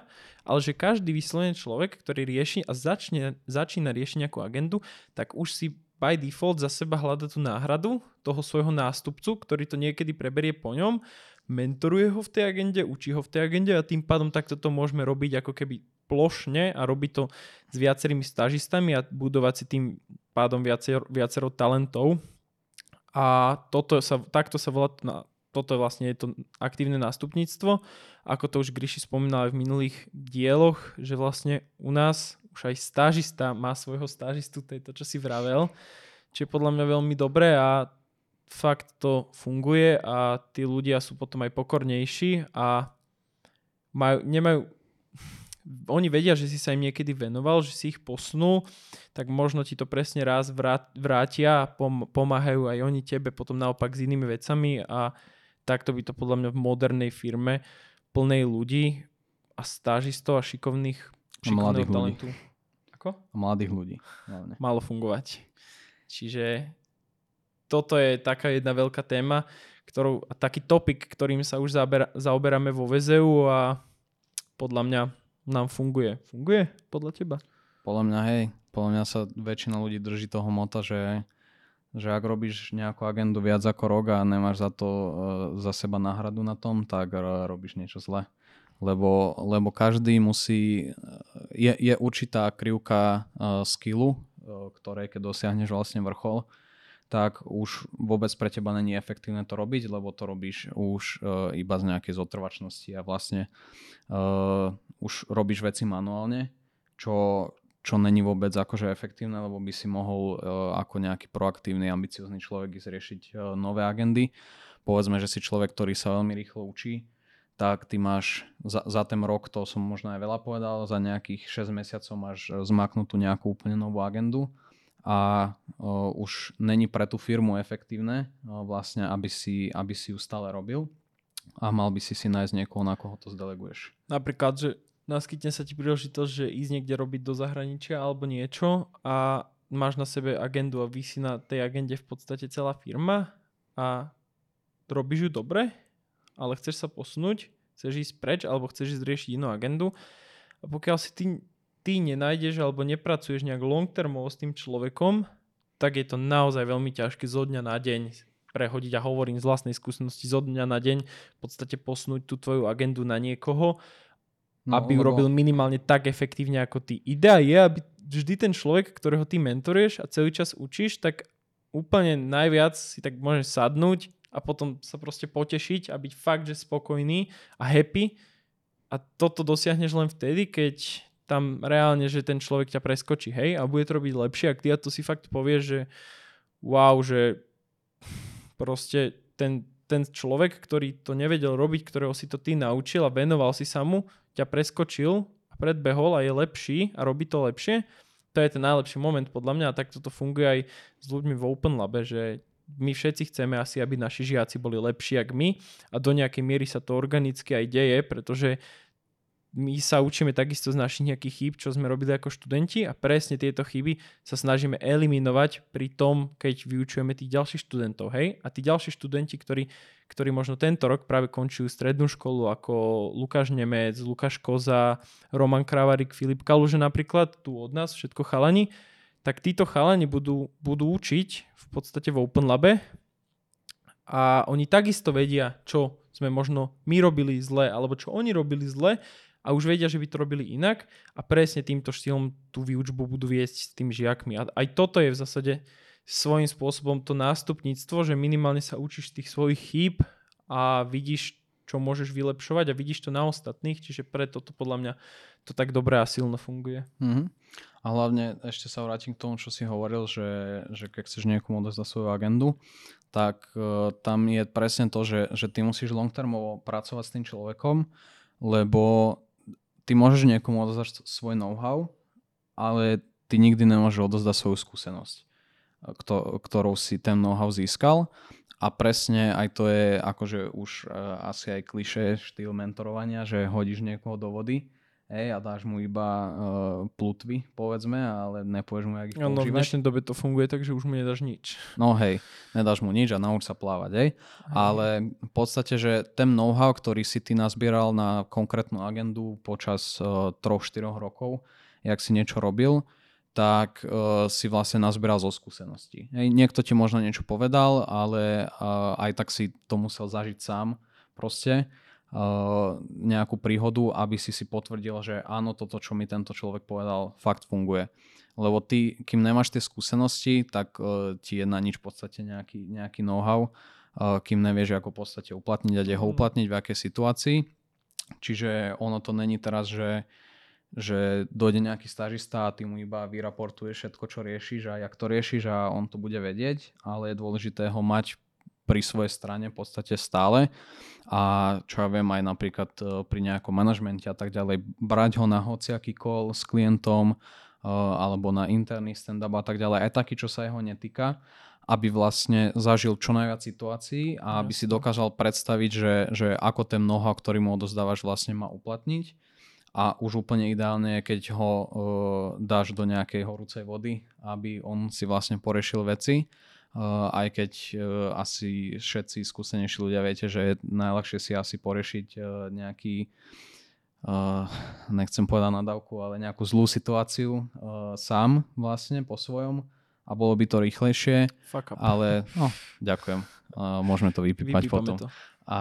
ale že každý vyslovený človek, ktorý rieši a začne, začína riešiť nejakú agendu, tak už si by default za seba hľada tú náhradu toho svojho nástupcu, ktorý to niekedy preberie po ňom mentoruje ho v tej agende, učí ho v tej agende a tým pádom takto to môžeme robiť ako keby plošne a robiť to s viacerými stážistami a budovať si tým pádom viacero, viacero talentov. A toto sa, takto sa volá, toto je vlastne je to aktívne nástupníctvo. Ako to už Gryši spomínal aj v minulých dieloch, že vlastne u nás už aj stážista má svojho stážistu, to je to, čo si vravel. Čiže podľa mňa veľmi dobré a fakt to funguje a tí ľudia sú potom aj pokornejší a majú, nemajú, oni vedia, že si sa im niekedy venoval, že si ich posunul, tak možno ti to presne raz vrátia a pom- pomáhajú aj oni tebe potom naopak s inými vecami a takto by to podľa mňa v modernej firme plnej ľudí a stážistov a šikovných, šikovného talentu. Ľudí. Ako? A mladých ľudí. Hlavne. Malo fungovať. Čiže toto je taká jedna veľká téma, ktorou, taký topik, ktorým sa už zaoberá, zaoberáme vo VZU a podľa mňa nám funguje. Funguje podľa teba? Podľa mňa hej. Podľa mňa sa väčšina ľudí drží toho mota, že, že ak robíš nejakú agendu viac ako rok a nemáš za to uh, za seba náhradu na tom, tak robíš niečo zle. Lebo, lebo každý musí, je, je určitá krivka uh, skillu, uh, ktorej keď dosiahneš vlastne vrchol, tak už vôbec pre teba není efektívne to robiť, lebo to robíš už uh, iba z nejakej zotrvačnosti a vlastne uh, už robíš veci manuálne, čo, čo není vôbec akože efektívne, lebo by si mohol uh, ako nejaký proaktívny, ambiciozný človek ísť riešiť uh, nové agendy. Povedzme, že si človek, ktorý sa veľmi rýchlo učí, tak ty máš za, za ten rok, to som možno aj veľa povedal, za nejakých 6 mesiacov máš zmaknutú nejakú úplne novú agendu a o, už není pre tú firmu efektívne o, vlastne, aby si, aby si ju stále robil a mal by si si nájsť niekoho, na koho to zdeleguješ. Napríklad, že naskytne sa ti príležitosť, že ísť niekde robiť do zahraničia alebo niečo a máš na sebe agendu a vysí na tej agende v podstate celá firma a robíš ju dobre, ale chceš sa posunúť, chceš ísť preč alebo chceš ísť riešiť inú agendu a pokiaľ si ty ty nenájdeš alebo nepracuješ nejak long termovo s tým človekom, tak je to naozaj veľmi ťažké zo dňa na deň prehodiť a hovorím z vlastnej skúsenosti zo dňa na deň v podstate posunúť tú tvoju agendu na niekoho, no, aby ju robil minimálne tak efektívne ako ty. Idea je, aby vždy ten človek, ktorého ty mentoruješ a celý čas učíš, tak úplne najviac si tak môžeš sadnúť a potom sa proste potešiť a byť fakt, že spokojný a happy. A toto dosiahneš len vtedy, keď tam reálne, že ten človek ťa preskočí, hej, a bude to robiť lepšie a ty to si fakt povieš, že wow, že proste ten, ten človek, ktorý to nevedel robiť, ktorého si to ty naučil a venoval si sa mu, ťa preskočil a predbehol a je lepší a robí to lepšie, to je ten najlepší moment podľa mňa a takto to funguje aj s ľuďmi v Open Labe, že my všetci chceme asi, aby naši žiaci boli lepší ako my a do nejakej miery sa to organicky aj deje, pretože my sa učíme takisto z našich nejakých chýb, čo sme robili ako študenti a presne tieto chyby sa snažíme eliminovať pri tom, keď vyučujeme tých ďalších študentov. Hej? A tí ďalší študenti, ktorí, ktorí možno tento rok práve končujú strednú školu ako Lukáš Nemec, Lukáš Koza, Roman Kravarik, Filip Kaluže napríklad, tu od nás, všetko chalani, tak títo chalani budú, budú učiť v podstate v Open Labe a oni takisto vedia, čo sme možno my robili zle, alebo čo oni robili zle a už vedia, že by to robili inak a presne týmto štýlom tú výučbu budú viesť s tými žiakmi. A aj toto je v zásade svojím spôsobom to nástupníctvo, že minimálne sa učíš tých svojich chýb a vidíš čo môžeš vylepšovať a vidíš to na ostatných, čiže preto to podľa mňa to tak dobre a silno funguje. Mm-hmm. A hlavne ešte sa vrátim k tomu, čo si hovoril, že, že keď chceš niekomu odozdať svoju agendu, tak uh, tam je presne to, že, že ty musíš long termovo pracovať s tým človekom, lebo ty môžeš niekomu odozdať svoj know-how, ale ty nikdy nemôžeš odozdať svoju skúsenosť, ktorou si ten know-how získal. A presne aj to je akože už uh, asi aj kliše štýl mentorovania, že hodíš niekoho do vody hej, a dáš mu iba uh, plutvy, povedzme, ale nepovieš mu, jak ich no, používať. v dnešnej dobe to funguje tak, že už mu nedáš nič. No hej, nedáš mu nič a nauč sa plávať, hej. Ale v podstate, že ten know-how, ktorý si ty nazbieral na konkrétnu agendu počas uh, troch, štyroch rokov, jak si niečo robil, tak uh, si vlastne nazbieral zo skúseností. Hej, niekto ti možno niečo povedal, ale uh, aj tak si to musel zažiť sám proste nejakú príhodu, aby si si potvrdil, že áno, toto, čo mi tento človek povedal, fakt funguje. Lebo ty, kým nemáš tie skúsenosti, tak uh, ti je na nič v podstate nejaký, nejaký know-how, uh, kým nevieš, ako v podstate uplatniť a kde ho uplatniť, v akej situácii. Čiže ono to není teraz, že že dojde nejaký stažista a ty mu iba vyraportuješ všetko, čo riešiš a jak to riešiš a on to bude vedieť, ale je dôležité ho mať pri svojej strane v podstate stále. A čo ja viem aj napríklad e, pri nejakom manažmente a tak ďalej, brať ho na hociaký call s klientom e, alebo na interný stand-up a tak ďalej, aj taký, čo sa jeho netýka, aby vlastne zažil čo najviac situácií a aby si dokázal predstaviť, že, že ako ten mnoho, ktorý mu odozdávaš vlastne má uplatniť. A už úplne ideálne je, keď ho uh, dáš do nejakej horúcej vody, aby on si vlastne porešil veci. Aj keď uh, asi všetci skúsenejší ľudia viete, že je najľahšie si asi porešiť uh, nejaký uh, nechcem povedať nadávku, ale nejakú zlú situáciu sám vlastne po svojom a bolo by to rýchlejšie. Fuck up. Ale no, ďakujem. Môžeme to vypípať potom. To. A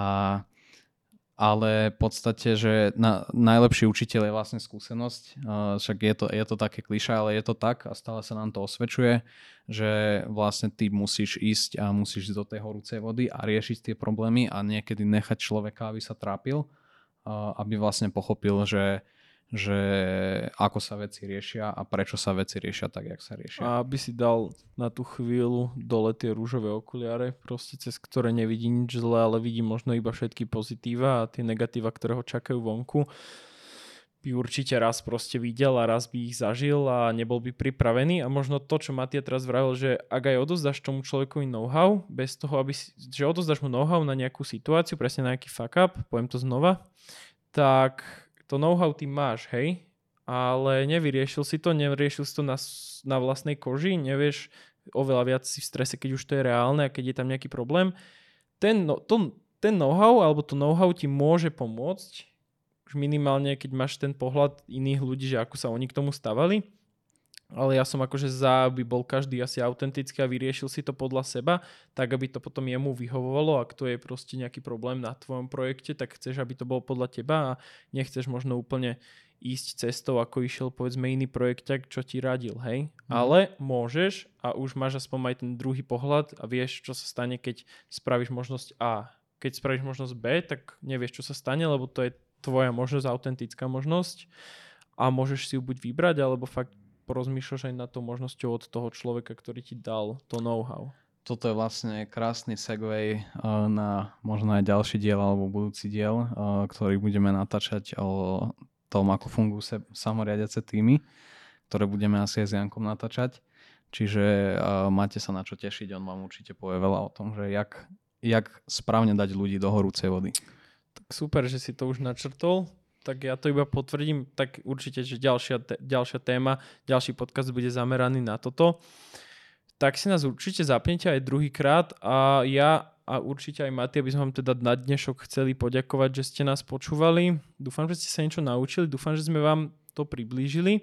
ale v podstate, že na, najlepší učiteľ je vlastne skúsenosť. Uh, však je to, je to také kliša, ale je to tak a stále sa nám to osvedčuje, že vlastne ty musíš ísť a musíš ísť do tej horúcej vody a riešiť tie problémy a niekedy nechať človeka, aby sa trápil, uh, aby vlastne pochopil, že že ako sa veci riešia a prečo sa veci riešia tak, jak sa riešia. A aby si dal na tú chvíľu dole tie rúžové okuliare, proste cez ktoré nevidí nič zlé, ale vidí možno iba všetky pozitíva a tie negatíva, ktoré ho čakajú vonku, by určite raz proste videl a raz by ich zažil a nebol by pripravený a možno to, čo Matia teraz vravil, že ak aj odozdáš tomu človekovi know-how, bez toho, aby si, že odozdáš mu know-how na nejakú situáciu, presne na nejaký fuck up, poviem to znova, tak to know-how ty máš, hej, ale nevyriešil si to, nevyriešil si to na, na vlastnej koži, nevieš oveľa viac si v strese, keď už to je reálne a keď je tam nejaký problém. Ten, no, to, ten know-how alebo to know-how ti môže pomôcť, už minimálne keď máš ten pohľad iných ľudí, že ako sa oni k tomu stavali, ale ja som akože za, aby bol každý asi autentický a vyriešil si to podľa seba, tak aby to potom jemu vyhovovalo, ak to je proste nejaký problém na tvojom projekte, tak chceš, aby to bolo podľa teba a nechceš možno úplne ísť cestou, ako išiel povedzme iný projekťak, čo ti radil, hej? Mm. Ale môžeš a už máš aspoň aj ten druhý pohľad a vieš, čo sa stane, keď spravíš možnosť A. Keď spravíš možnosť B, tak nevieš, čo sa stane, lebo to je tvoja možnosť, autentická možnosť a môžeš si ju buď vybrať, alebo fakt porozmýšľaš aj na to možnosťou od toho človeka, ktorý ti dal to know-how. Toto je vlastne krásny segway uh, na možno aj ďalší diel alebo budúci diel, uh, ktorý budeme natáčať o tom, ako fungujú samoriadiace týmy, ktoré budeme asi aj s Jankom natáčať. Čiže uh, máte sa na čo tešiť, on vám určite povie veľa o tom, že jak, jak správne dať ľudí do horúcej vody. Tak super, že si to už načrtol tak ja to iba potvrdím, tak určite, že ďalšia, ďalšia téma, ďalší podcast bude zameraný na toto. Tak si nás určite zapnete aj druhýkrát a ja a určite aj Mati, aby sme vám teda na dnešok chceli poďakovať, že ste nás počúvali. Dúfam, že ste sa niečo naučili, dúfam, že sme vám to priblížili.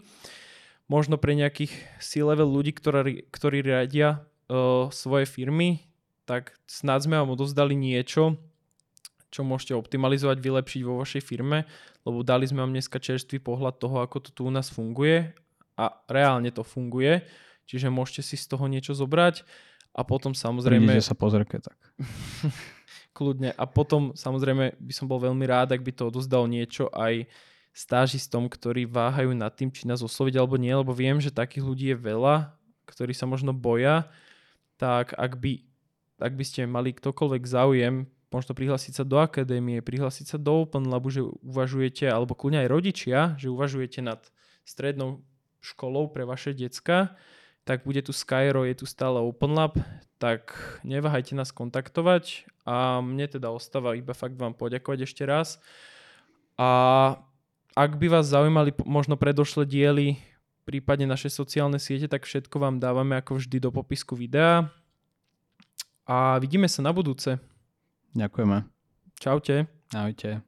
Možno pre nejakých C-level ľudí, ktorí, ktorí riadia uh, svoje firmy, tak snad sme vám odozdali niečo, čo môžete optimalizovať, vylepšiť vo vašej firme, lebo dali sme vám dneska čerstvý pohľad toho, ako to tu u nás funguje a reálne to funguje, čiže môžete si z toho niečo zobrať A potom samozrejme... Prídite sa pozrieť, tak. kľudne. A potom samozrejme by som bol veľmi rád, ak by to odozdal niečo aj stážistom, ktorí váhajú nad tým, či nás osloviť alebo nie, lebo viem, že takých ľudí je veľa, ktorí sa možno boja, tak ak by, ak by ste mali ktokoľvek záujem, možno prihlásiť sa do akadémie, prihlásiť sa do Open Labu, že uvažujete, alebo kľudne aj rodičia, že uvažujete nad strednou školou pre vaše decka, tak bude tu Skyro, je tu stále Open Lab, tak neváhajte nás kontaktovať a mne teda ostáva iba fakt vám poďakovať ešte raz. A ak by vás zaujímali možno predošlé diely, prípadne naše sociálne siete, tak všetko vám dávame ako vždy do popisku videa. A vidíme sa na budúce. Ďakujeme. Čaute. Ahojte.